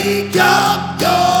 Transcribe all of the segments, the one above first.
Take up your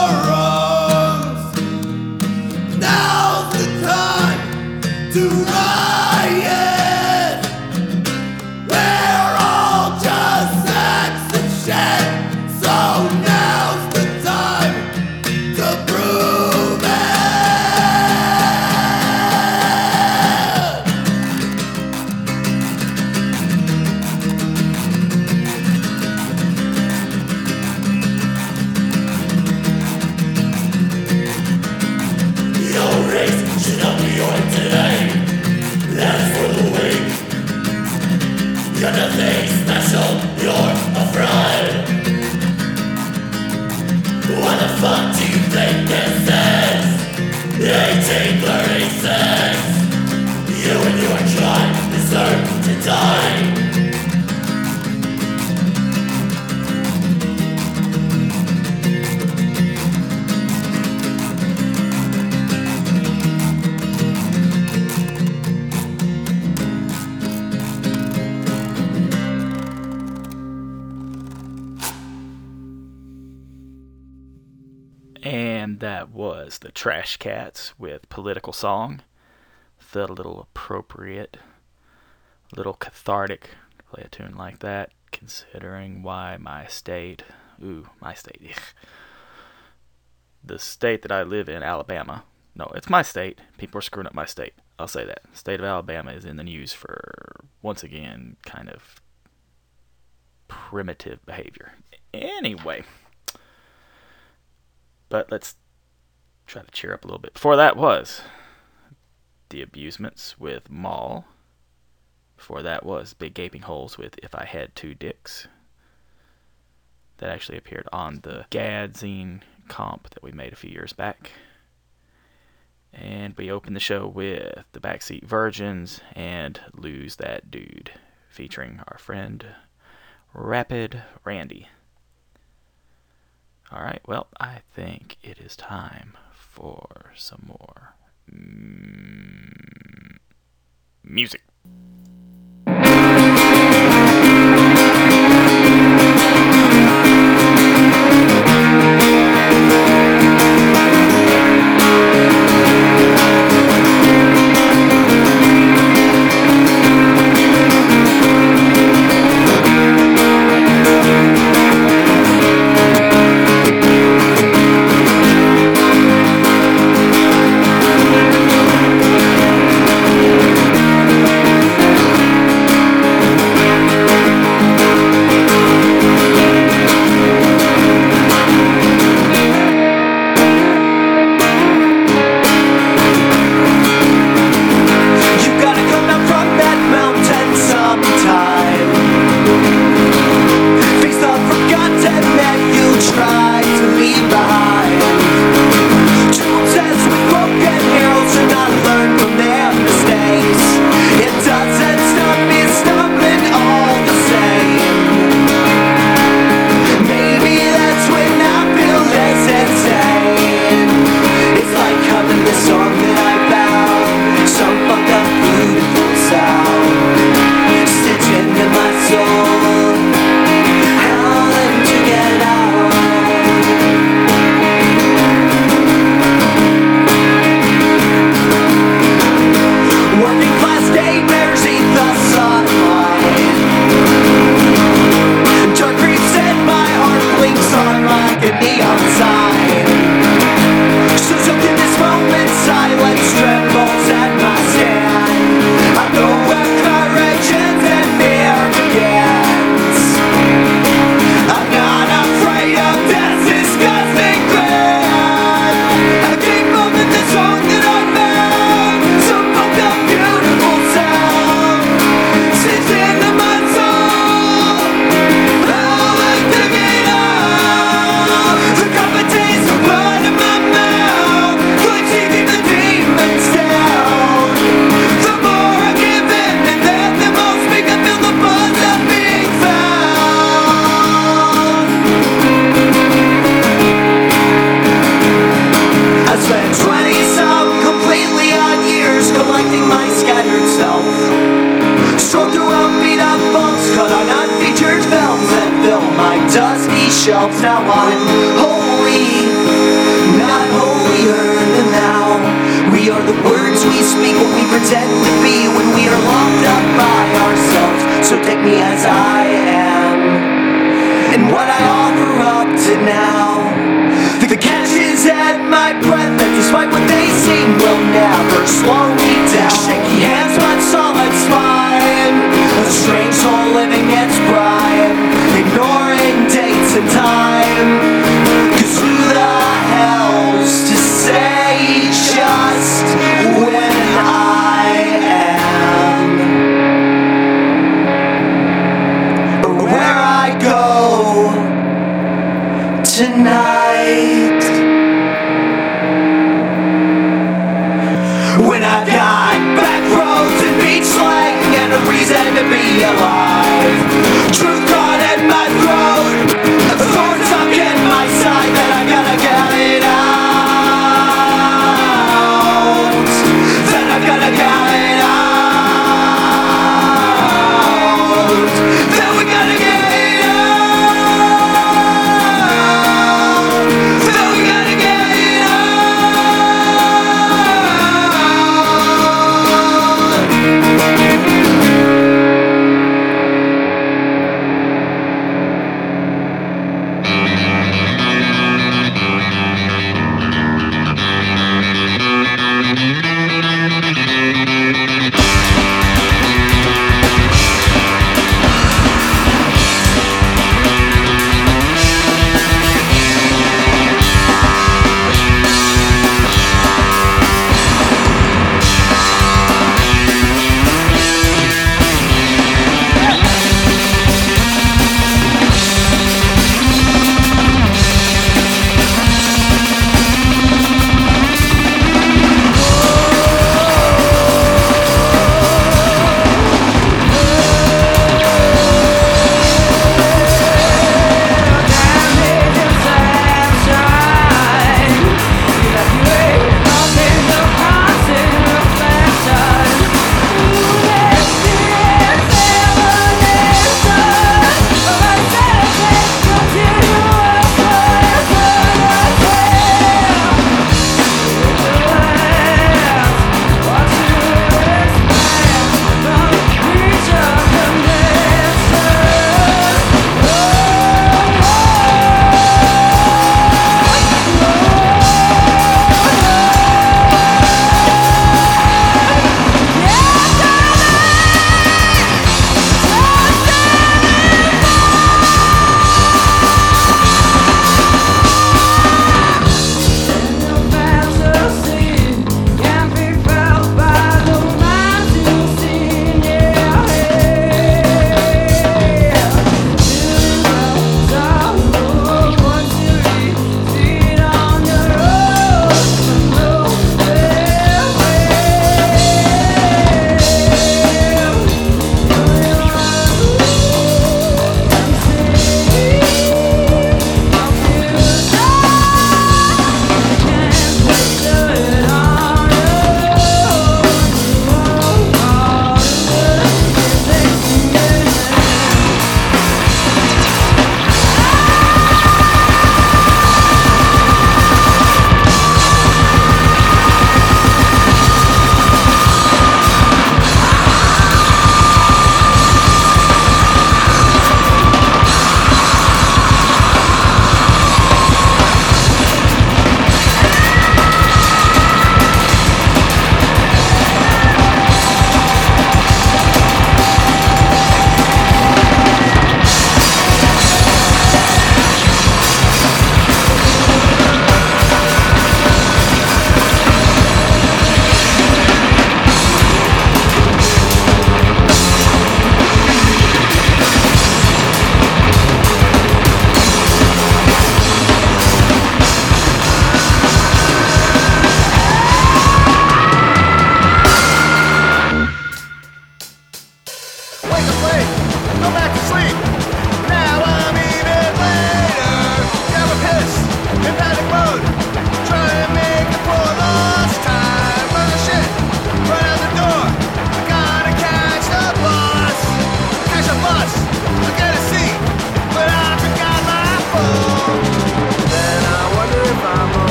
Trash Cats with Political Song. Felt a little appropriate, a little cathartic to play a tune like that, considering why my state, ooh, my state, the state that I live in, Alabama, no, it's my state. People are screwing up my state. I'll say that. State of Alabama is in the news for, once again, kind of primitive behavior. Anyway. But let's try to cheer up a little bit. Before that was The Abusements with Maul. Before that was Big Gaping Holes with If I Had Two Dicks. That actually appeared on the Gadzine comp that we made a few years back. And we opened the show with The Backseat Virgins and Lose That Dude, featuring our friend Rapid Randy. All right, well, I think it is time for some more mm, music.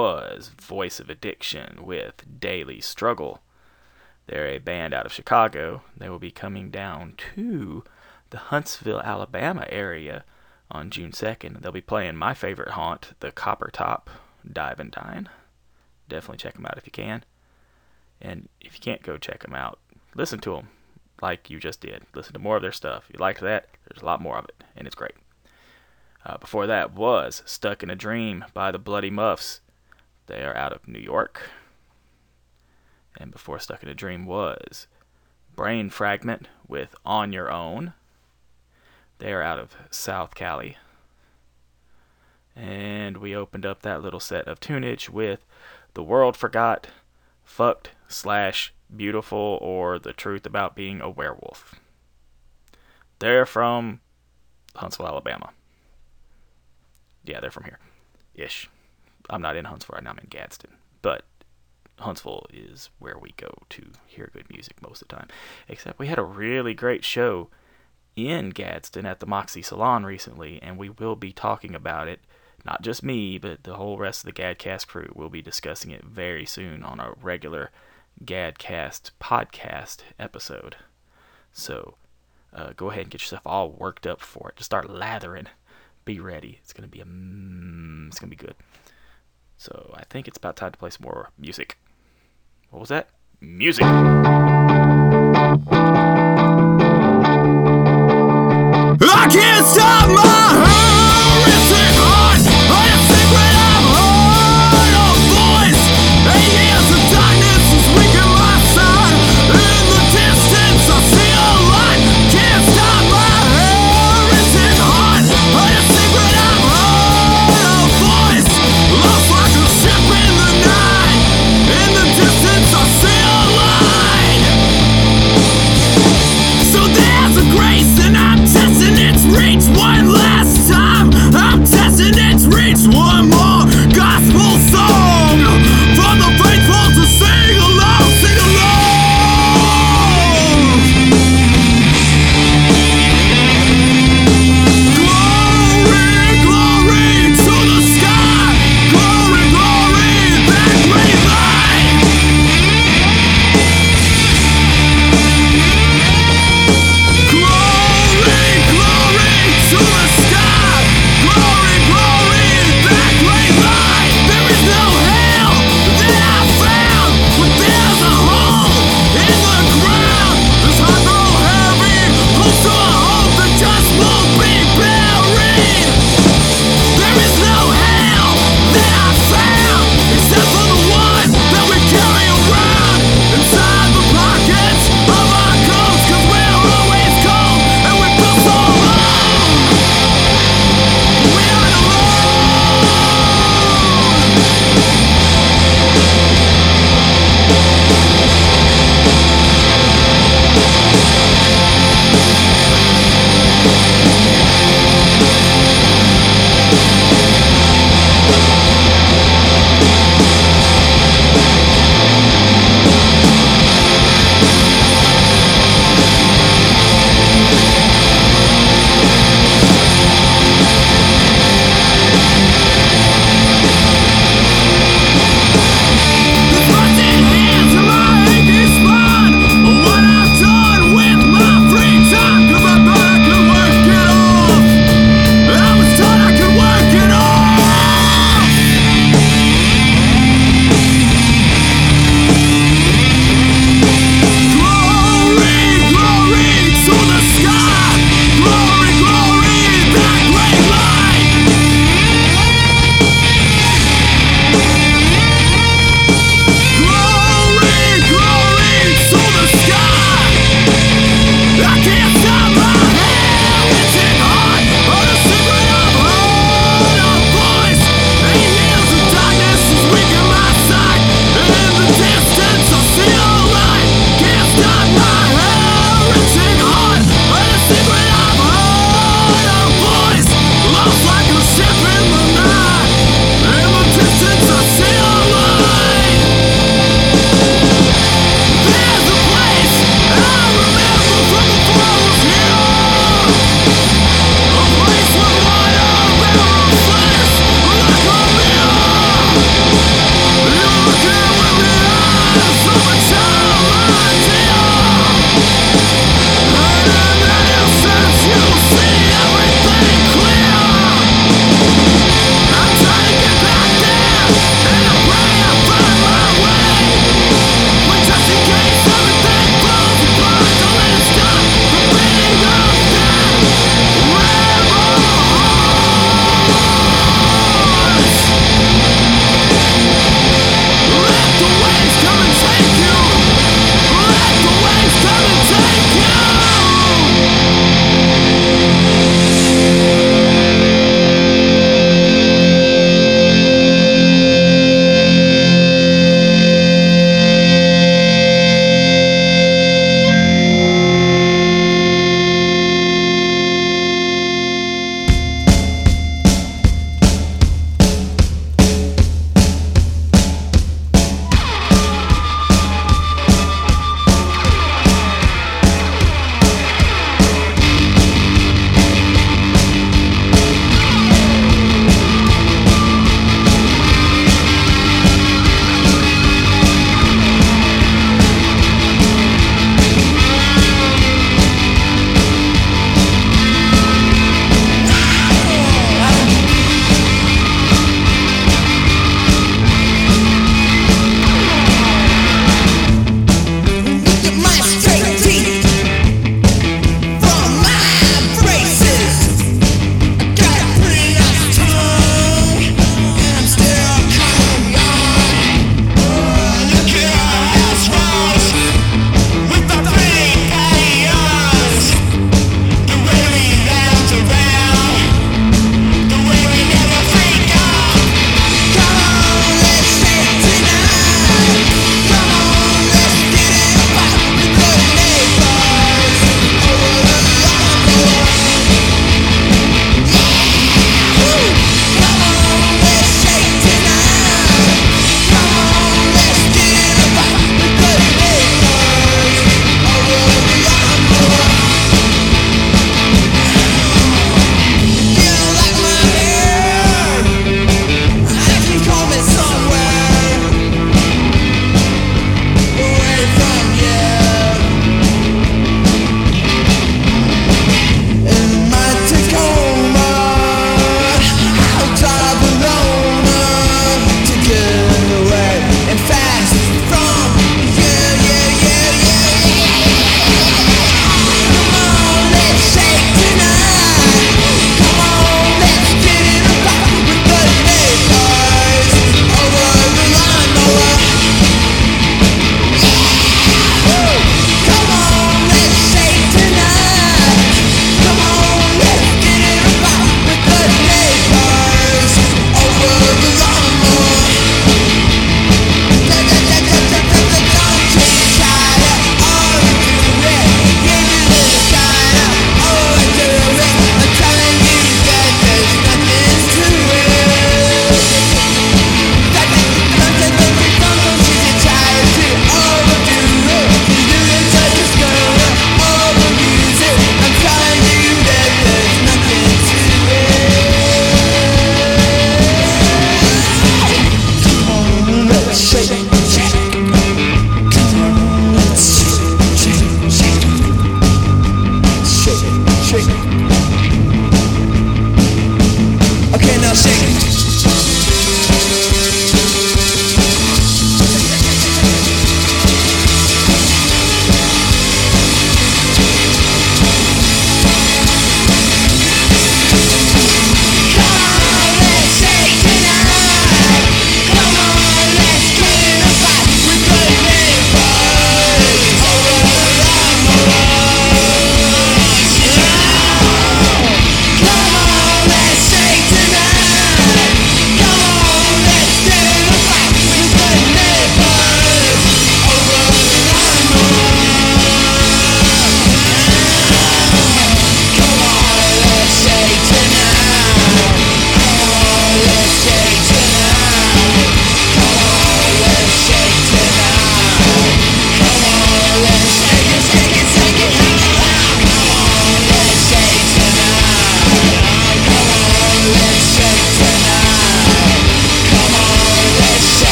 Was Voice of Addiction with Daily Struggle. They're a band out of Chicago. They will be coming down to the Huntsville, Alabama area on June 2nd. They'll be playing my favorite haunt, the Copper Top Dive and Dine. Definitely check them out if you can. And if you can't go check them out, listen to them like you just did. Listen to more of their stuff. If you liked that, there's a lot more of it, and it's great. Uh, before that was Stuck in a Dream by the Bloody Muffs. They are out of New York. And before Stuck in a Dream was Brain Fragment with On Your Own. They are out of South Cali. And we opened up that little set of tunage with The World Forgot, Fucked, Slash, Beautiful, or The Truth About Being a Werewolf. They're from Huntsville, Alabama. Yeah, they're from here. Ish. I'm not in Huntsville right now, I'm in Gadsden. But Huntsville is where we go to hear good music most of the time. Except we had a really great show in Gadsden at the Moxie Salon recently, and we will be talking about it. Not just me, but the whole rest of the Gadcast crew will be discussing it very soon on a regular Gadcast podcast episode. So uh, go ahead and get yourself all worked up for it. Just start lathering. Be ready. It's gonna be a. Mm, it's gonna be good. So I think it's about time to play some more music. What was that? Music.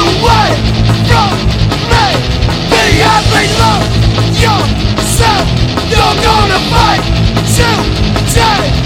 away from me. Be happy, love yourself. You're gonna fight today.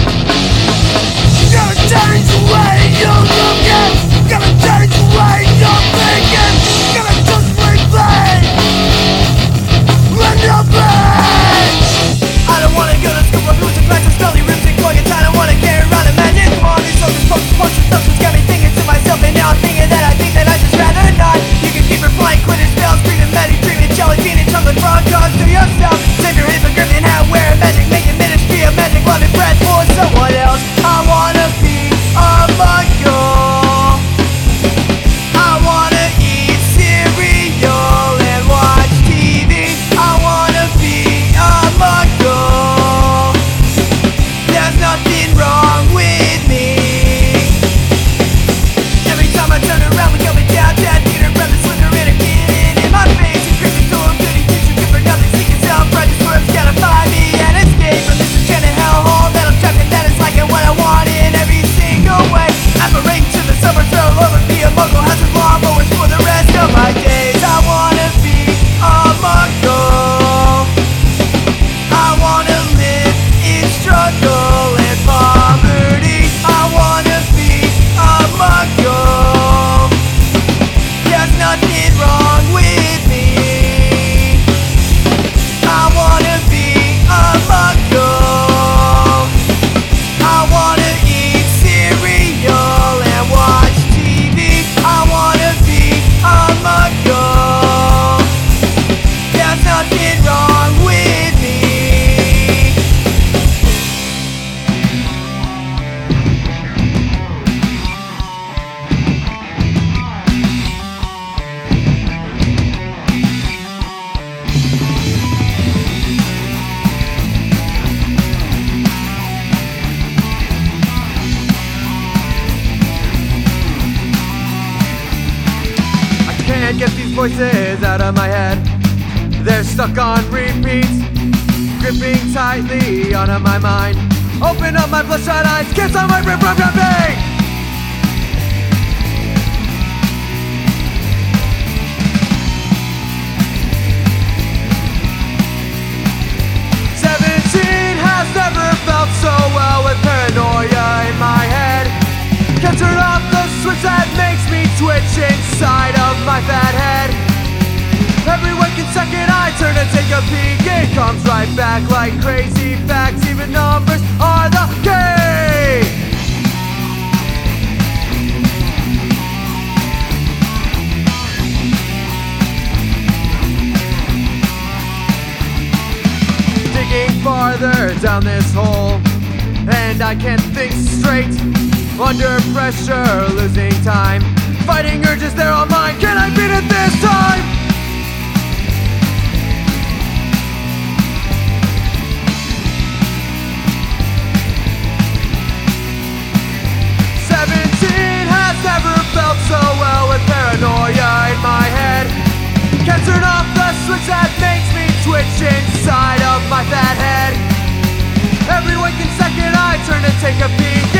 stuck on repeat, gripping tightly onto my mind. Open up my bloodshot eyes, kiss on my rib, rib, Seventeen has Never felt so well with paranoia in my head. Can't turn off the switch that makes me twitch inside of my fat head. Everyone can suck it turn to take a peek. It comes right back like crazy facts. Even numbers are the key. Digging farther down this hole, and I can't think straight. Under pressure, losing time. Fighting urges, they're all mine. Can I beat it this time? sounds that makes me twitch inside of my fat head. Everyone can second I turn and take a peek.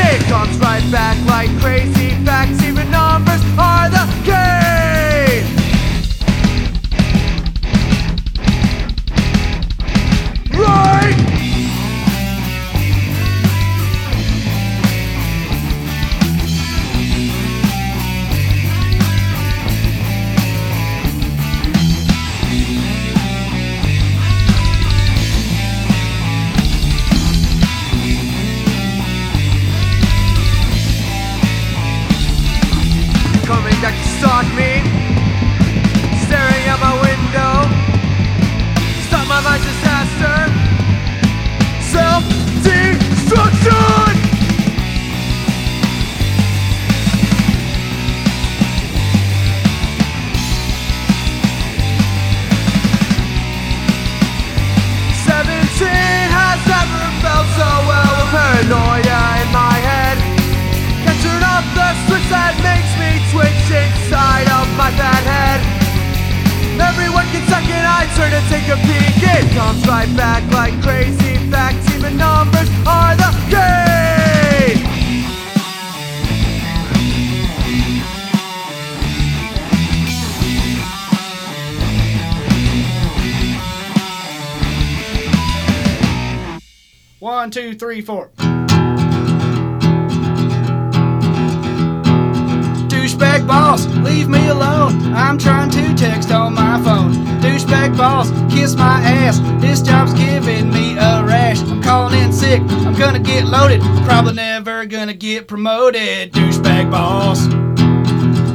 Get promoted. Douchebag boss.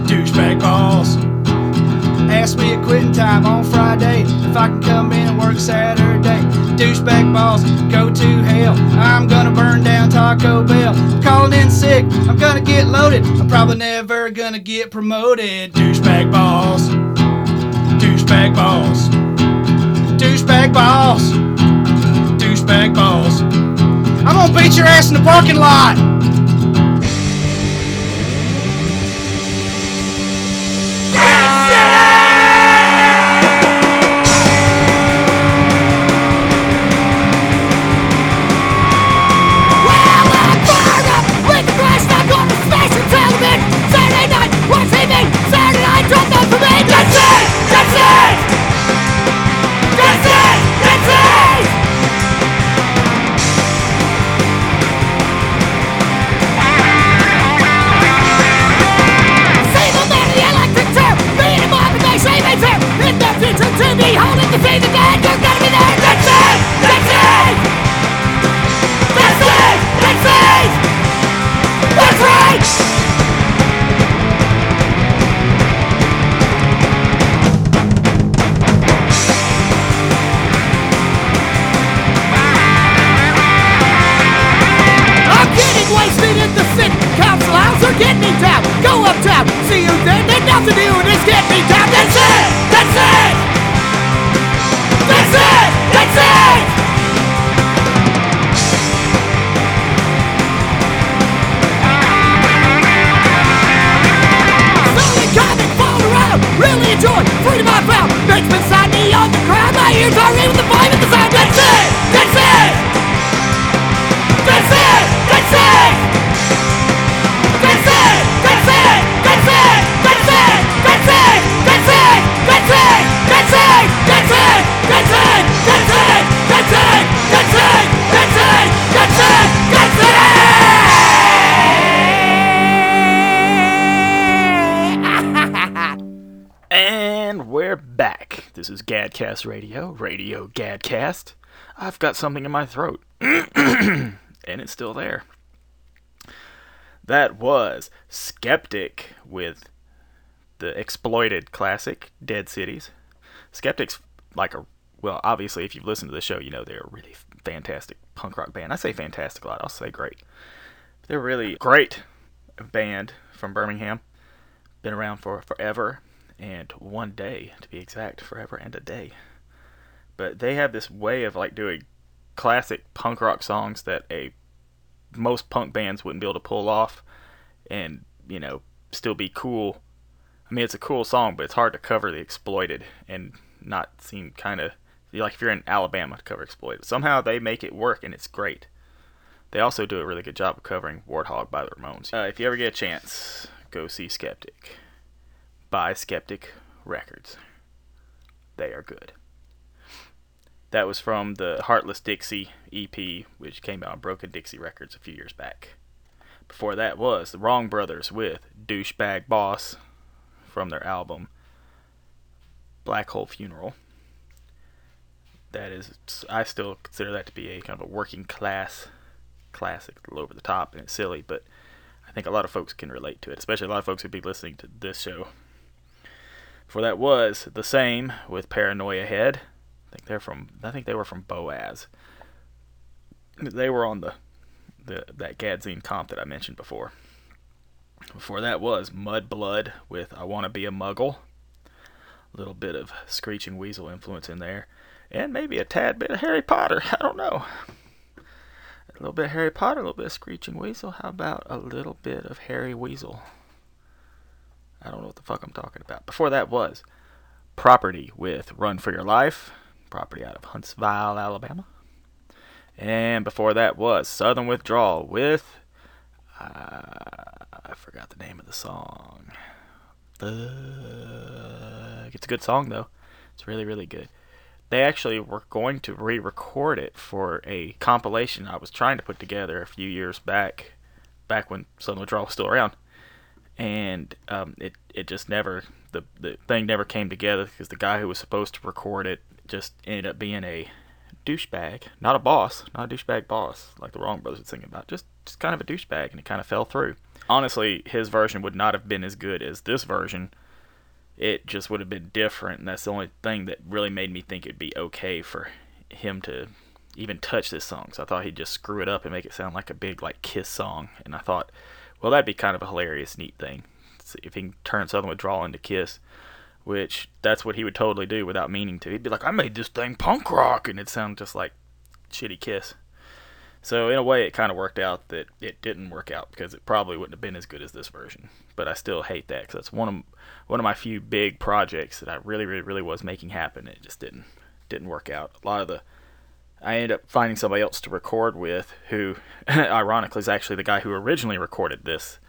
Douchebag boss. Ask me at quitting time on Friday if I can come in and work Saturday. Douchebag boss, go to hell. I'm gonna burn down Taco Bell. Calling in sick, I'm gonna get loaded. I'm probably never gonna get promoted. Douchebag boss, douchebag boss, douchebag boss, douchebag boss. I'm gonna beat your ass in the parking lot. This is Gadcast Radio, Radio Gadcast. I've got something in my throat, and it's still there. That was Skeptic with the exploited classic Dead Cities. Skeptic's like a well, obviously, if you've listened to the show, you know they're a really fantastic punk rock band. I say fantastic a lot. I'll say great. They're really great band from Birmingham. Been around for forever and one day to be exact, forever and a day. But they have this way of like doing classic punk rock songs that a most punk bands wouldn't be able to pull off and, you know, still be cool. I mean, it's a cool song, but it's hard to cover the exploited and not seem kind of like if you're in Alabama to cover exploited. Somehow they make it work and it's great. They also do a really good job of covering Warthog by the Ramones. Uh, if you ever get a chance, go see Skeptic. Buy Skeptic Records. They are good. That was from the Heartless Dixie EP, which came out on Broken Dixie Records a few years back. Before that was the Wrong Brothers with Douchebag Boss from their album Black Hole Funeral. That is, I still consider that to be a kind of a working class classic, over the top and it's silly, but I think a lot of folks can relate to it, especially a lot of folks who'd be listening to this show. For that was the same with Paranoia Head. I think they're from. I think they were from Boaz. They were on the, the that Gadzine comp that I mentioned before. Before that was Mud Blood with I Wanna Be a Muggle. A little bit of Screeching Weasel influence in there. And maybe a tad bit of Harry Potter. I don't know. A little bit of Harry Potter, a little bit of Screeching Weasel. How about a little bit of Harry Weasel? I don't know what the fuck I'm talking about. Before that was Property with Run for Your Life. Property out of Huntsville, Alabama. And before that was Southern Withdrawal with. Uh, I forgot the name of the song. It's a good song, though. It's really, really good. They actually were going to re record it for a compilation I was trying to put together a few years back, back when Southern Withdrawal was still around. And um, it, it just never, the, the thing never came together because the guy who was supposed to record it just ended up being a douchebag, not a boss, not a douchebag boss like the Wrong Brothers would sing about, just just kind of a douchebag, and it kind of fell through. Honestly, his version would not have been as good as this version. It just would have been different, and that's the only thing that really made me think it'd be okay for him to even touch this song. So I thought he'd just screw it up and make it sound like a big like Kiss song, and I thought, well, that'd be kind of a hilarious, neat thing. See if he can turn Southern Withdrawal into Kiss which that's what he would totally do without meaning to. He'd be like, I made this thing punk rock, and it sounded just like shitty Kiss. So in a way, it kind of worked out that it didn't work out because it probably wouldn't have been as good as this version. But I still hate that because that's one of one of my few big projects that I really, really, really was making happen. It just didn't didn't work out. A lot of the I ended up finding somebody else to record with, who, ironically, is actually the guy who originally recorded this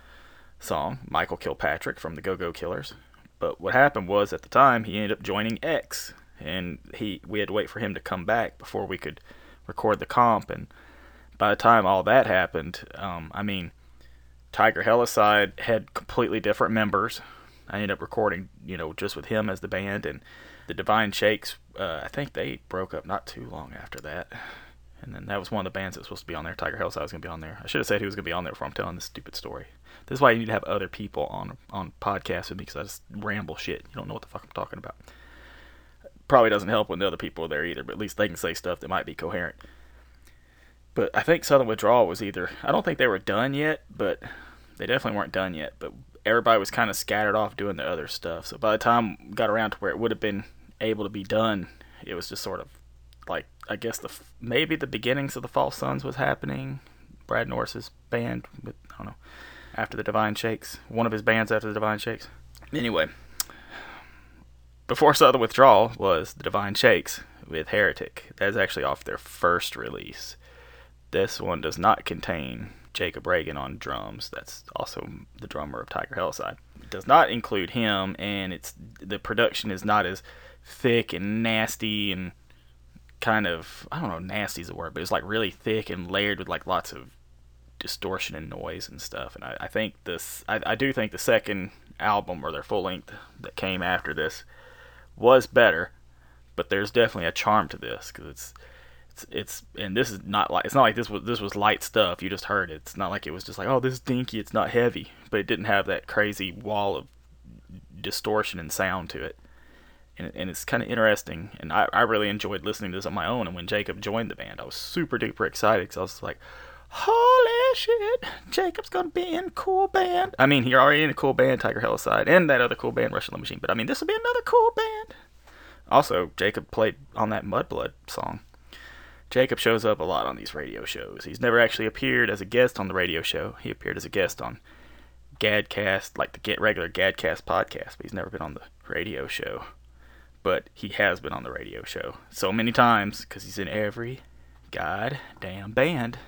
song, Michael Kilpatrick from the Go Go Killers. But what happened was at the time he ended up joining X, and he we had to wait for him to come back before we could record the comp. And by the time all that happened, um, I mean, Tiger Helicide had completely different members. I ended up recording, you know, just with him as the band, and the Divine Shakes. Uh, I think they broke up not too long after that. And then that was one of the bands that was supposed to be on there. Tiger Helicide was going to be on there. I should have said he was going to be on there before I'm telling this stupid story. This is why you need to have other people on on podcasts with me because I just ramble shit. You don't know what the fuck I'm talking about. Probably doesn't help when the other people are there either, but at least they can say stuff that might be coherent. But I think Southern Withdrawal was either I don't think they were done yet, but they definitely weren't done yet. But everybody was kind of scattered off doing the other stuff. So by the time got around to where it would have been able to be done, it was just sort of like I guess the maybe the beginnings of the False Sons was happening. Brad Norris's band with I don't know after the Divine Shakes, one of his bands after the Divine Shakes. Anyway, before Southern Withdrawal was the Divine Shakes with Heretic. That's actually off their first release. This one does not contain Jacob Reagan on drums. That's also the drummer of Tiger Hellside. It does not include him, and it's the production is not as thick and nasty and kind of I don't know, nasty is the word, but it's like really thick and layered with like lots of distortion and noise and stuff. And I, I think this, I, I do think the second album or their full length that came after this was better, but there's definitely a charm to this because it's, it's, it's, and this is not like it's not like this was this was light stuff. You just heard it. It's not like it was just like oh this is dinky. It's not heavy, but it didn't have that crazy wall of distortion and sound to it. And, and it's kind of interesting. And I, I really enjoyed listening to this on my own. And when Jacob joined the band, I was super duper excited because I was like, holy shit, Jacob's gonna be in cool band. I mean, you're already in a cool band, Tiger Helicide, and that other cool band, Russian Love Machine. But I mean, this will be another cool band. Also, Jacob played on that Mudblood song. Jacob shows up a lot on these radio shows. He's never actually appeared as a guest on the radio show. He appeared as a guest on Gadcast, like the get regular Gadcast podcast, but he's never been on the radio show. But he has been on the radio show so many times because he's in every goddamn band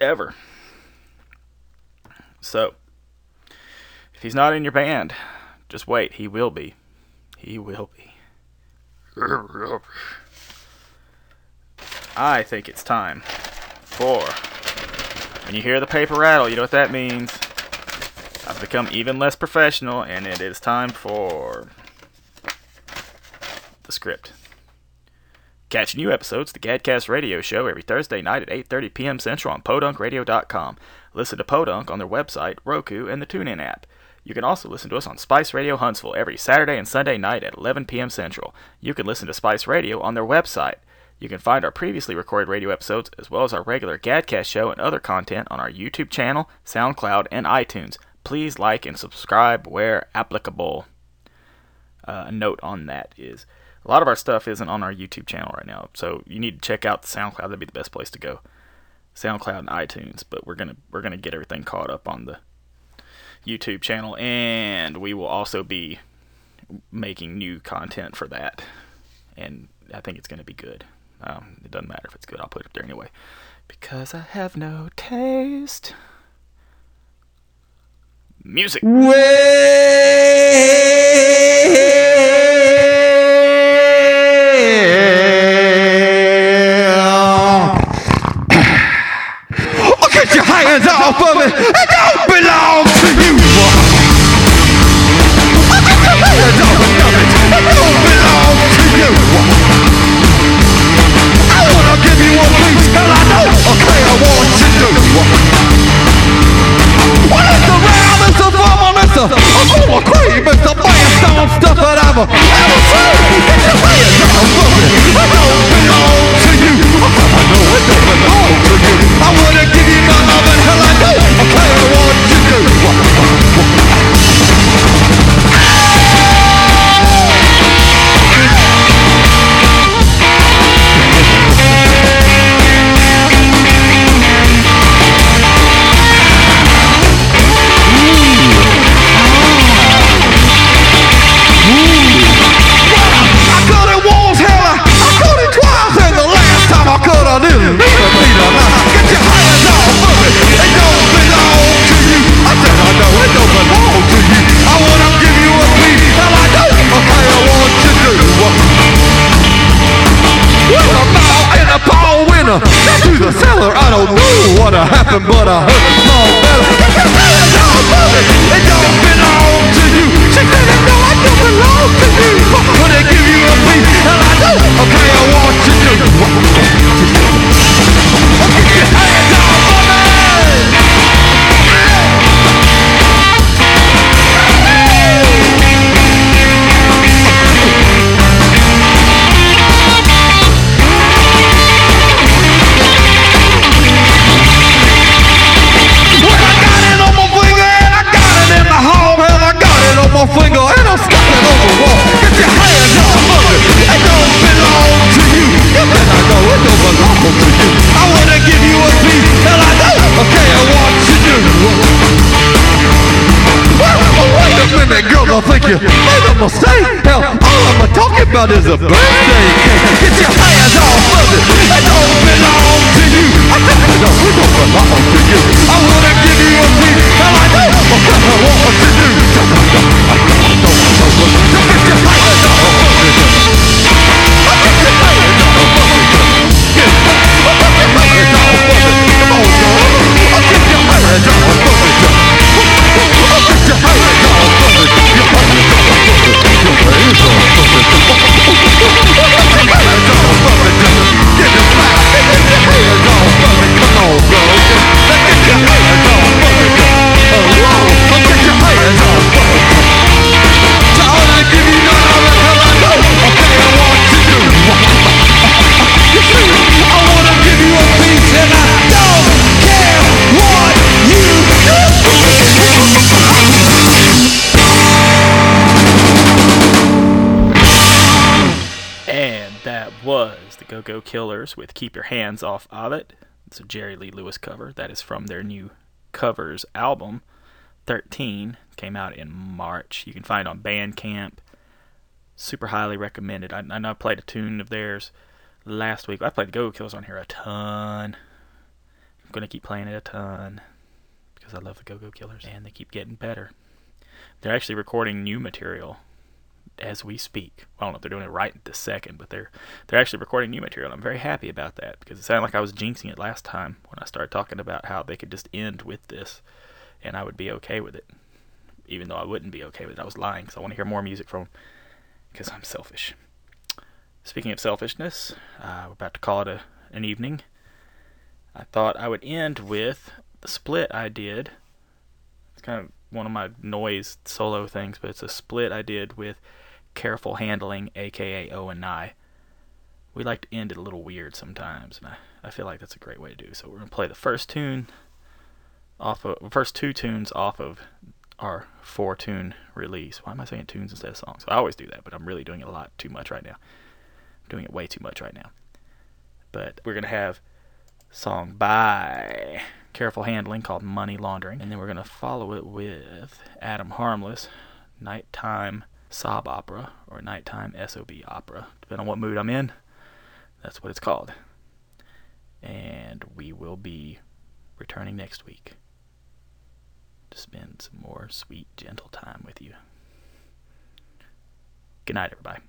ever. So, if he's not in your band, just wait. He will be. He will be. I think it's time for. When you hear the paper rattle, you know what that means. I've become even less professional, and it is time for the script. Catch new episodes of the Gadcast Radio Show every Thursday night at 8:30 p.m. Central on podunkradio.com. Listen to Podunk on their website, Roku, and the TuneIn app. You can also listen to us on Spice Radio Huntsville every Saturday and Sunday night at 11 p.m. Central. You can listen to Spice Radio on their website. You can find our previously recorded radio episodes as well as our regular Gadcast show and other content on our YouTube channel, SoundCloud, and iTunes. Please like and subscribe where applicable. Uh, a note on that is a lot of our stuff isn't on our YouTube channel right now, so you need to check out SoundCloud. That'd be the best place to go. SoundCloud and iTunes, but we're gonna we're gonna get everything caught up on the YouTube channel, and we will also be making new content for that, and I think it's gonna be good. Um, it doesn't matter if it's good; I'll put it there anyway, because I have no taste. Music. Well, hands off of it. Don't belong to you. Oh, it. Don't belong to you. I wanna give you a I know, okay, I want you to. Well, it's round, it's fun, it's gonna cream, it's that Killers with Keep Your Hands Off of It. It's a Jerry Lee Lewis cover. That is from their new covers album, 13. Came out in March. You can find on Bandcamp. Super highly recommended. I, I know I played a tune of theirs last week. I played the Go Go Killers on here a ton. I'm going to keep playing it a ton because I love the Go Go Killers and they keep getting better. They're actually recording new material as we speak. I don't know if they're doing it right this second, but they're they're actually recording new material. I'm very happy about that because it sounded like I was jinxing it last time when I started talking about how they could just end with this, and I would be okay with it, even though I wouldn't be okay with it. I was lying because I want to hear more music from because I'm selfish. Speaking of selfishness, uh, we're about to call it a, an evening. I thought I would end with The split I did. It's kind of one of my noise solo things, but it's a split I did with Careful Handling, aka Owen Nye. We like to end it a little weird sometimes, and I, I feel like that's a great way to do. So we're gonna play the first tune off of first two tunes off of our four tune release. Why am I saying tunes instead of songs? I always do that, but I'm really doing it a lot too much right now. I'm doing it way too much right now. But we're gonna have song by Careful Handling called Money Laundering, and then we're gonna follow it with Adam Harmless, Nighttime Sob Opera or Nighttime SOB Opera, depending on what mood I'm in. That's what it's called. And we will be returning next week to spend some more sweet, gentle time with you. Good night, everybody.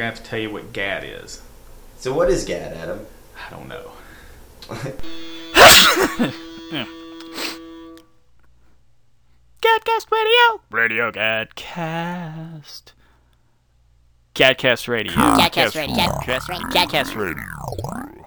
Andy. Probably gonna have to tell you what GAD is. So what is GAD, Adam? I don't know. Gadcast Radio. Radio Gadcast. Gadcast Radio. Catcast Radio. Catcast Radio. Catcast Radio.